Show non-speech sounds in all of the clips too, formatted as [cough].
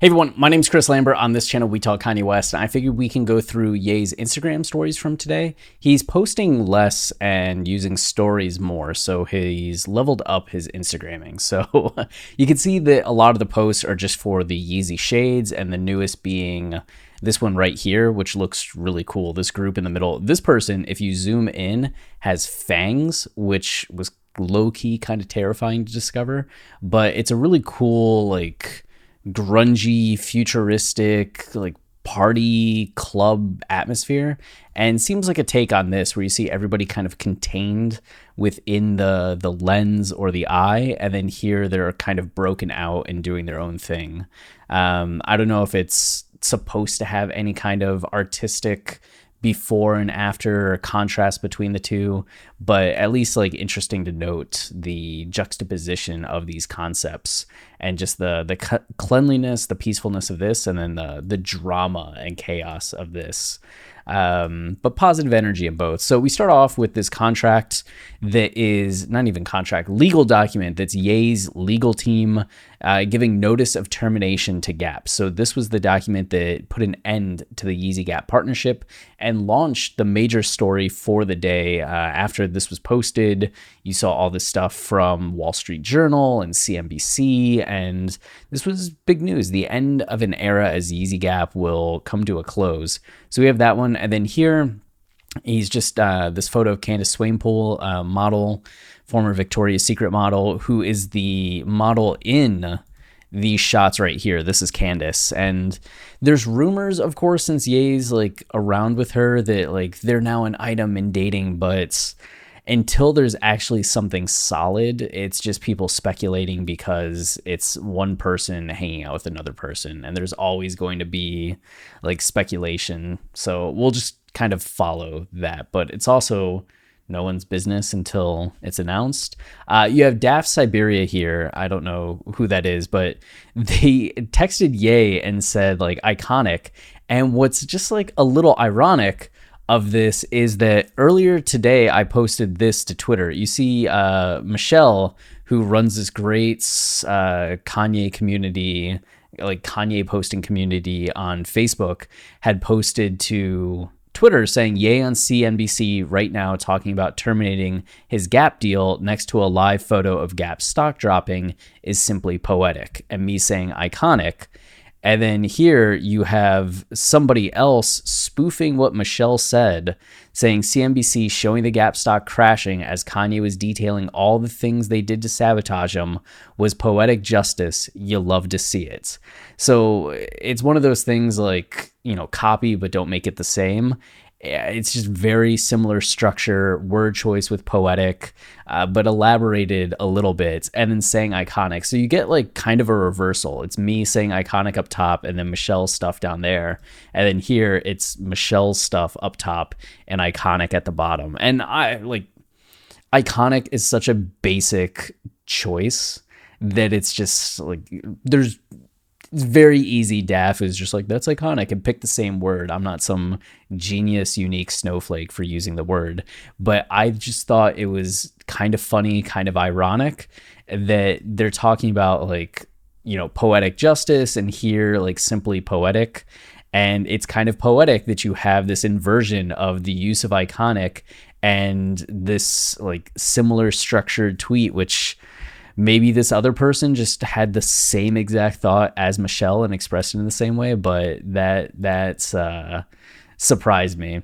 Hey everyone, my name is Chris Lambert. On this channel, we talk Kanye West, and I figured we can go through Ye's Instagram stories from today. He's posting less and using stories more, so he's leveled up his Instagramming. [laughs] So you can see that a lot of the posts are just for the Yeezy shades, and the newest being this one right here, which looks really cool. This group in the middle. This person, if you zoom in, has fangs, which was low key kind of terrifying to discover, but it's a really cool, like, grungy, futuristic, like party club atmosphere. And seems like a take on this where you see everybody kind of contained within the the lens or the eye and then here they're kind of broken out and doing their own thing. Um, i don't know if it's supposed to have any kind of artistic before and after contrast between the two, but at least like interesting to note the juxtaposition of these concepts and just the the cleanliness, the peacefulness of this, and then the the drama and chaos of this um, but positive energy in both. So we start off with this contract that is not even contract, legal document that's Ye's legal team uh, giving notice of termination to Gap. So this was the document that put an end to the Yeezy Gap partnership and launched the major story for the day. Uh, after this was posted, you saw all this stuff from Wall Street Journal and CNBC, and this was big news. The end of an era as Yeezy Gap will come to a close. So we have that one, and then here he's just uh, this photo of Candice Swanepoel, uh, model, former Victoria's Secret model, who is the model in these shots right here. This is Candice, and there's rumors, of course, since Ye's like around with her that like they're now an item in dating, but until there's actually something solid, it's just people speculating because it's one person hanging out with another person, and there's always going to be like speculation. So we'll just kind of follow that, but it's also no one's business until it's announced. Uh, you have Daft Siberia here. I don't know who that is, but [laughs] they texted Yay and said like iconic. And what's just like a little ironic of this is that earlier today I posted this to Twitter. You see, uh, Michelle, who runs this great uh, Kanye community, like Kanye posting community on Facebook, had posted to Twitter saying yay on CNBC right now talking about terminating his Gap deal next to a live photo of Gap stock dropping is simply poetic. And me saying iconic and then here you have somebody else spoofing what Michelle said, saying CNBC showing the Gap stock crashing as Kanye was detailing all the things they did to sabotage him was poetic justice. You love to see it. So it's one of those things like, you know, copy but don't make it the same it's just very similar structure, word choice with poetic, uh, but elaborated a little bit, and then saying iconic. So you get like kind of a reversal. It's me saying iconic up top, and then Michelle's stuff down there, and then here it's Michelle's stuff up top and iconic at the bottom. And I like iconic is such a basic choice that it's just like there's it's very easy. Daff is just like, that's iconic and pick the same word. I'm not some genius, unique snowflake for using the word, but I just thought it was kind of funny, kind of ironic that they're talking about like, you know, poetic justice and here like simply poetic. And it's kind of poetic that you have this inversion of the use of iconic and this like similar structured tweet, which maybe this other person just had the same exact thought as Michelle and expressed it in the same way, but that that's uh, surprised me.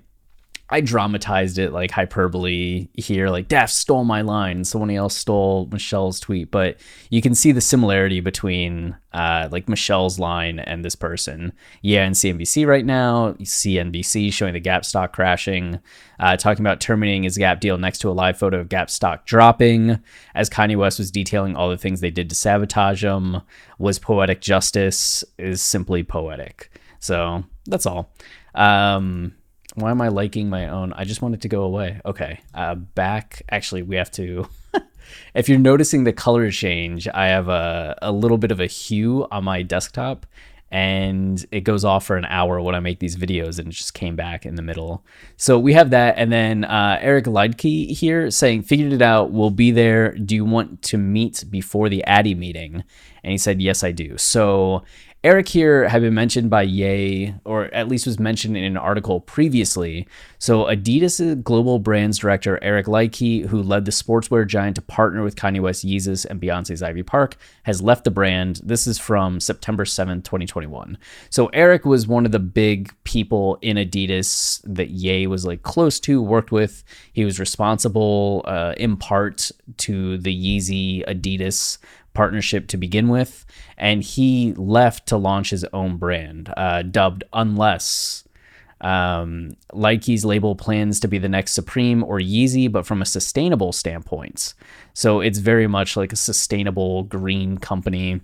I dramatized it like hyperbole here, like Daph stole my line, someone else stole Michelle's tweet, but you can see the similarity between uh, like Michelle's line and this person. Yeah, in CNBC right now, CNBC showing the Gap stock crashing, uh, talking about terminating his Gap deal next to a live photo of Gap stock dropping, as Kanye West was detailing all the things they did to sabotage him. Was poetic justice is simply poetic. So that's all. Um, why am I liking my own? I just want it to go away. Okay. Uh, back. Actually, we have to. [laughs] if you're noticing the color change, I have a, a little bit of a hue on my desktop and it goes off for an hour when I make these videos and it just came back in the middle. So we have that. And then uh, Eric Liedtke here saying, figured it out. We'll be there. Do you want to meet before the Addy meeting? And he said, yes, I do. So Eric here had been mentioned by Ye, or at least was mentioned in an article previously. So, Adidas' global brands director Eric Liedtke, who led the sportswear giant to partner with Kanye West Yeezus and Beyonce's Ivy Park, has left the brand. This is from September 7th, 2021. So, Eric was one of the big people in Adidas that Ye was like close to, worked with. He was responsible uh, in part to the Yeezy Adidas partnership to begin with, and he left to launch his own brand, uh, dubbed Unless. Um, Liedtke's label plans to be the next Supreme or Yeezy, but from a sustainable standpoint. So it's very much like a sustainable green company.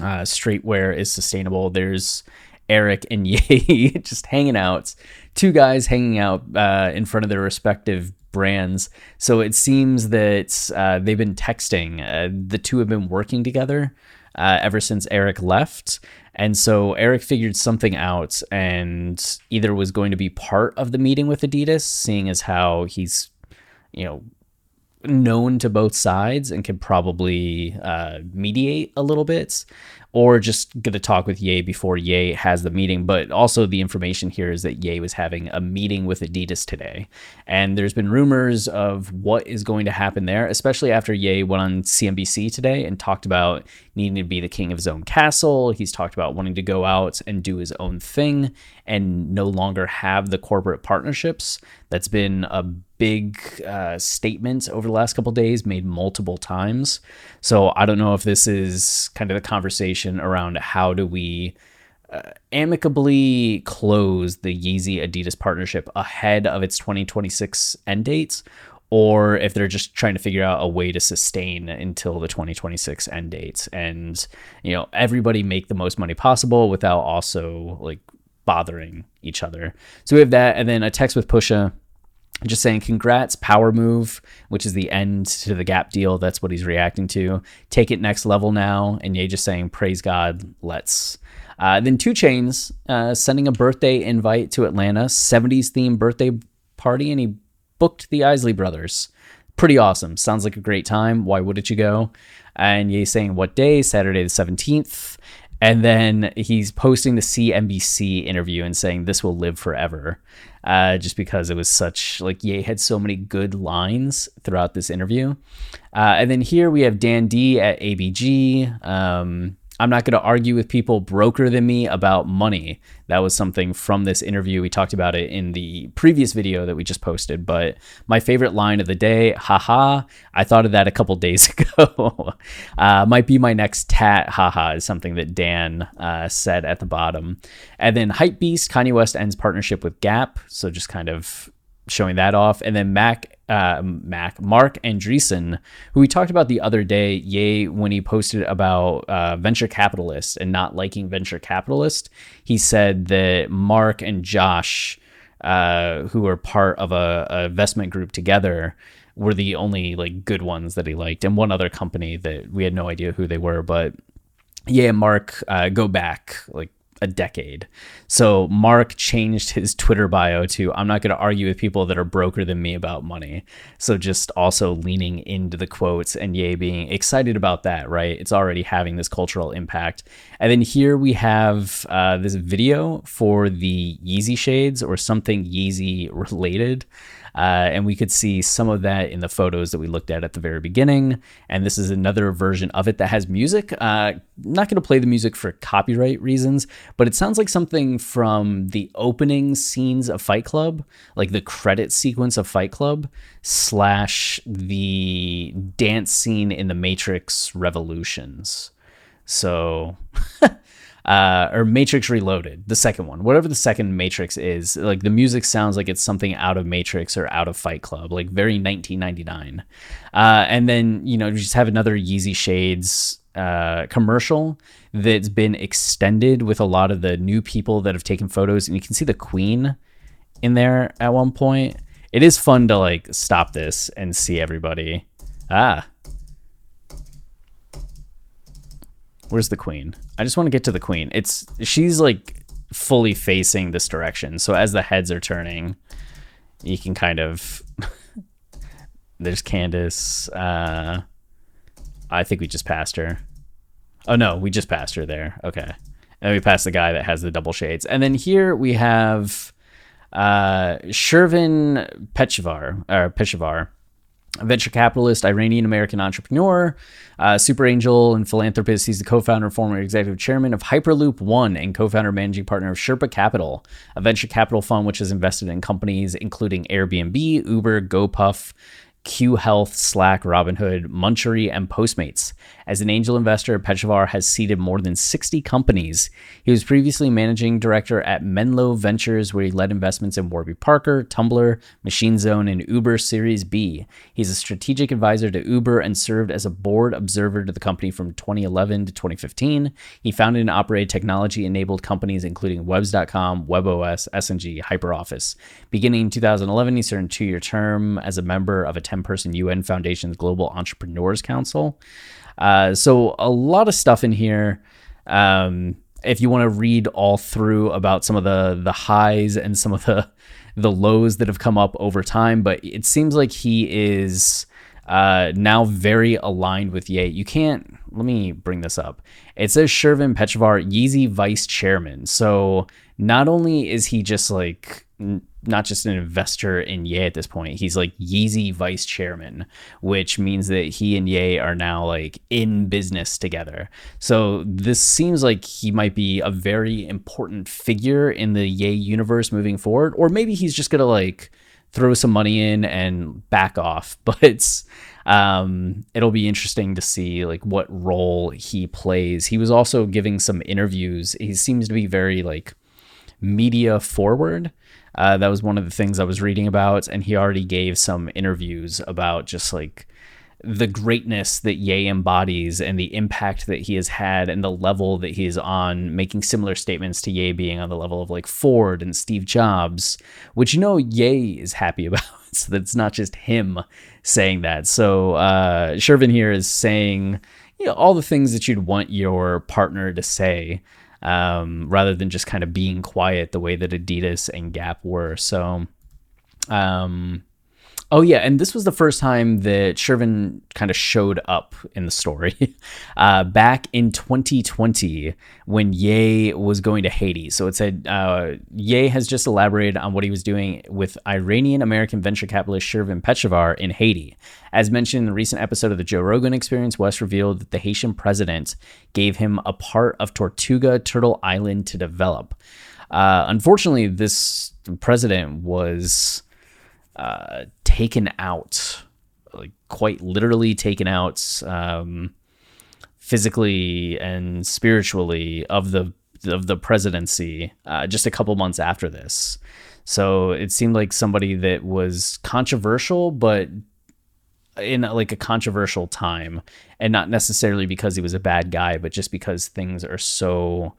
Uh, streetwear is sustainable. There's Eric and [laughs] Ye just hanging out, two guys hanging out uh, in front of their respective brands. So it seems that uh, they've been texting. Uh, the two have been working together uh, ever since Eric left. And so Eric figured something out and either was going to be part of the meeting with Adidas, seeing as how he's, you know, known to both sides and can probably uh, mediate a little bit, or just going to talk with Ye before Ye has the meeting. But also, the information here is that Ye was having a meeting with Adidas today. And there's been rumors of what is going to happen there, especially after Ye went on CNBC today and talked about needing to be the king of his own castle. He's talked about wanting to go out and do his own thing and no longer have the corporate partnerships. That's been a big uh, statement over the last couple days, made multiple times. So I don't know if this is kind of the conversation around how do we uh, amicably close the Yeezy Adidas partnership ahead of its 2026 end dates, or if they're just trying to figure out a way to sustain until the 2026 end dates and you know everybody make the most money possible without also like bothering each other. So we have that, and then a text with Pusha just saying congrats power move which is the end to the gap deal. That's what he's reacting to. Take it next level now. And Ye just saying praise god let's. Uh, then 2 Chainz uh, sending a birthday invite to atlanta 70s themed birthday party and he booked the isley brothers. Pretty awesome. Sounds like a great time. Why wouldn't you go? And Ye saying what day? Saturday the 17th and then he's posting the CNBC interview and saying this will live forever, uh, just because it was such like Ye had so many good lines throughout this interview. Uh, and then here we have Dan D at ABG. Um, I'm not going to argue with people broker than me about money. That was something from this interview. We talked about it in the previous video that we just posted. But my favorite line of the day, haha, I thought of that a couple [laughs] days ago. uh, might be my next tat, haha, is something that Dan uh, said at the bottom. And then Hype Beast, Kanye West ends partnership with Gap. So just kind of showing that off. And then Mac, uh, Mac, Marc Andreessen, who we talked about the other day, yay, when he posted about uh, venture capitalists and not liking venture capitalists, he said that Marc and Josh, uh, who are part of a, a investment group together, were the only like good ones that he liked, and one other company that we had no idea who they were, but yeah, Marc, uh, go back like a decade. So Marc changed his Twitter bio to I'm not going to argue with people that are broker than me about money. So just also leaning into the quotes and yay being excited about that, right? It's already having this cultural impact. And then here we have uh, this video for the Yeezy shades or something Yeezy related. Uh, and we could see some of that in the photos that we looked at at the very beginning. And this is another version of it that has music. Uh, not going to play the music for copyright reasons, but it sounds like something from the opening scenes of Fight Club, like the credit sequence of Fight Club, slash the dance scene in the Matrix Revolutions. So. [laughs] uh, or Matrix Reloaded, the second one, whatever the second Matrix is, like the music sounds like it's something out of Matrix or out of Fight Club, like very 1999. Uh, and then, you know, you just have another Yeezy Shades uh, commercial that's been extended with a lot of the new people that have taken photos. And you can see the Queen in there at one point. It is fun to like stop this and see everybody. Ah, Where's the queen? I just want to get to the queen. It's she's like fully facing this direction. So as the heads are turning, you can kind of [laughs] there's Candice. Uh I think we just passed her. Oh no, we just passed her there. Okay. And we passed the guy that has the double shades. And then here we have uh Shervin Pechevar or Peshavar venture capitalist, Iranian American entrepreneur, uh, super angel, and philanthropist. He's the co founder and former executive chairman of Hyperloop One and co founder managing partner of Sherpa Capital, a venture capital fund which has invested in companies including Airbnb, Uber, GoPuff, Cue Health, Slack, Robinhood, Munchery, and Postmates. As an angel investor, Pishevar has seeded more than 60 companies. He was previously managing director at Menlo Ventures, where he led investments in Warby Parker, Tumblr, Machine Zone, and Uber Series B. He's a strategic advisor to Uber and served as a board observer to the company from 2011 to 2015. He founded and operated technology-enabled companies including Webs.com, WebOS, SNG, HyperOffice. Beginning in 2011, he served a two-year term as a member of a 10-person UN Foundation's Global Entrepreneurs Council. Uh, so a lot of stuff in here. Um, if you want to read all through about some of the the highs and some of the the lows that have come up over time, but it seems like he is uh, now very aligned with Ye. You can't. Let me bring this up. It says Shervin Pishevar, Yeezy vice chairman. So not only is he just like not just an investor in Ye at this point. He's like Yeezy vice chairman, which means that he and Ye are now like in business together. So this seems like he might be a very important figure in the Ye universe moving forward, or maybe he's just gonna like throw some money in and back off. [laughs] But um, it'll be interesting to see like what role he plays. He was also giving some interviews. He seems to be very like media forward. Uh, that was one of the things I was reading about, and he already gave some interviews about just like the greatness that Ye embodies and the impact that he has had and the level that he is on, making similar statements to Ye being on the level of like Ford and Steve Jobs, which you know Ye is happy [laughs] about. so that's not just him saying that. So uh, Shervin here is saying you know, all the things that you'd want your partner to say um, rather than just kind of being quiet the way that Adidas and Gap were. So, um, Oh yeah, and this was the first time that Shervin kind of showed up in the story. [laughs] Uh, back in 2020, when Ye was going to Haiti. So it said uh, Ye has just elaborated on what he was doing with Iranian American venture capitalist Shervin Pishevar in Haiti. As mentioned in the recent episode of the Joe Rogan Experience, West revealed that the Haitian president gave him a part of Tortuga Turtle Island to develop. Uh, unfortunately, this president was uh, taken out, like quite literally taken out, um, physically and spiritually of the of the presidency uh, just a couple months after this. So it seemed like somebody that was controversial, but in like a controversial time, and not necessarily because he was a bad guy, but just because things are so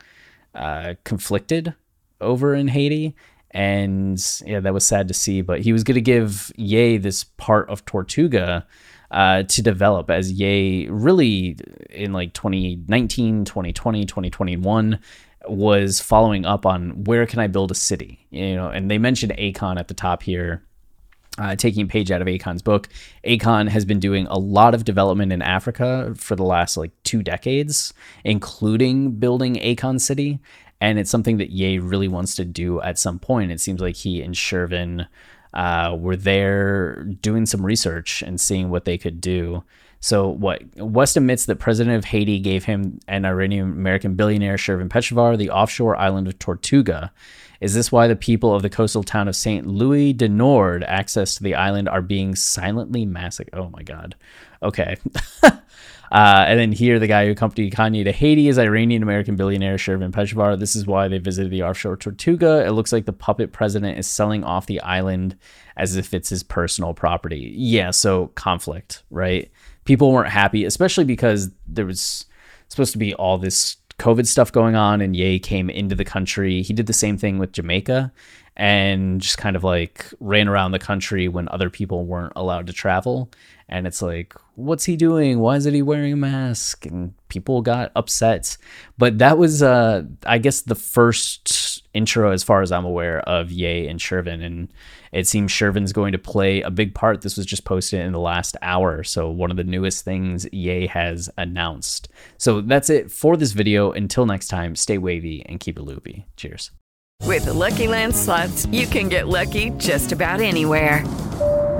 uh, conflicted over in Haiti and yeah, that was sad to see. But he was going to give Ye this part of Tortuga uh, to develop as Ye really in like 2019, 2020, 2021 was following up on where can I build a city, you know, and they mentioned Akon at the top here. Uh, taking a page out of Akon's book, Akon has been doing a lot of development in Africa for the last like two decades, including building Akon City and it's something that Ye really wants to do at some point. It seems like he and Shervin uh, were there doing some research and seeing what they could do. So, what West admits that President of Haiti gave him an Iranian American billionaire Shervin Pishevar the offshore island of Tortuga. Is this why the people of the coastal town of Saint Louis de Nord access to the island are being silently massacred? Oh my God. Okay. [laughs] Uh, and then here, the guy who accompanied Kanye to Haiti is Iranian American billionaire Shervin Pishevar. This is why they visited the offshore Tortuga. It looks like the puppet president is selling off the island as if it's his personal property. Yeah, so conflict, right? People weren't happy, especially because there was supposed to be all this COVID stuff going on, and Ye came into the country. He did the same thing with Jamaica and just kind of like ran around the country when other people weren't allowed to travel. And it's like, what's he doing? Why isn't he wearing a mask? And people got upset. But that was, uh, I guess, the first intro, as far as I'm aware, of Ye and Shervin. And it seems Shervin's going to play a big part. This was just posted in the last hour. So, one of the newest things Ye has announced. So, that's it for this video. Until next time, stay wavy and keep it loopy. Cheers. With the Lucky Land slots, you can get lucky just about anywhere.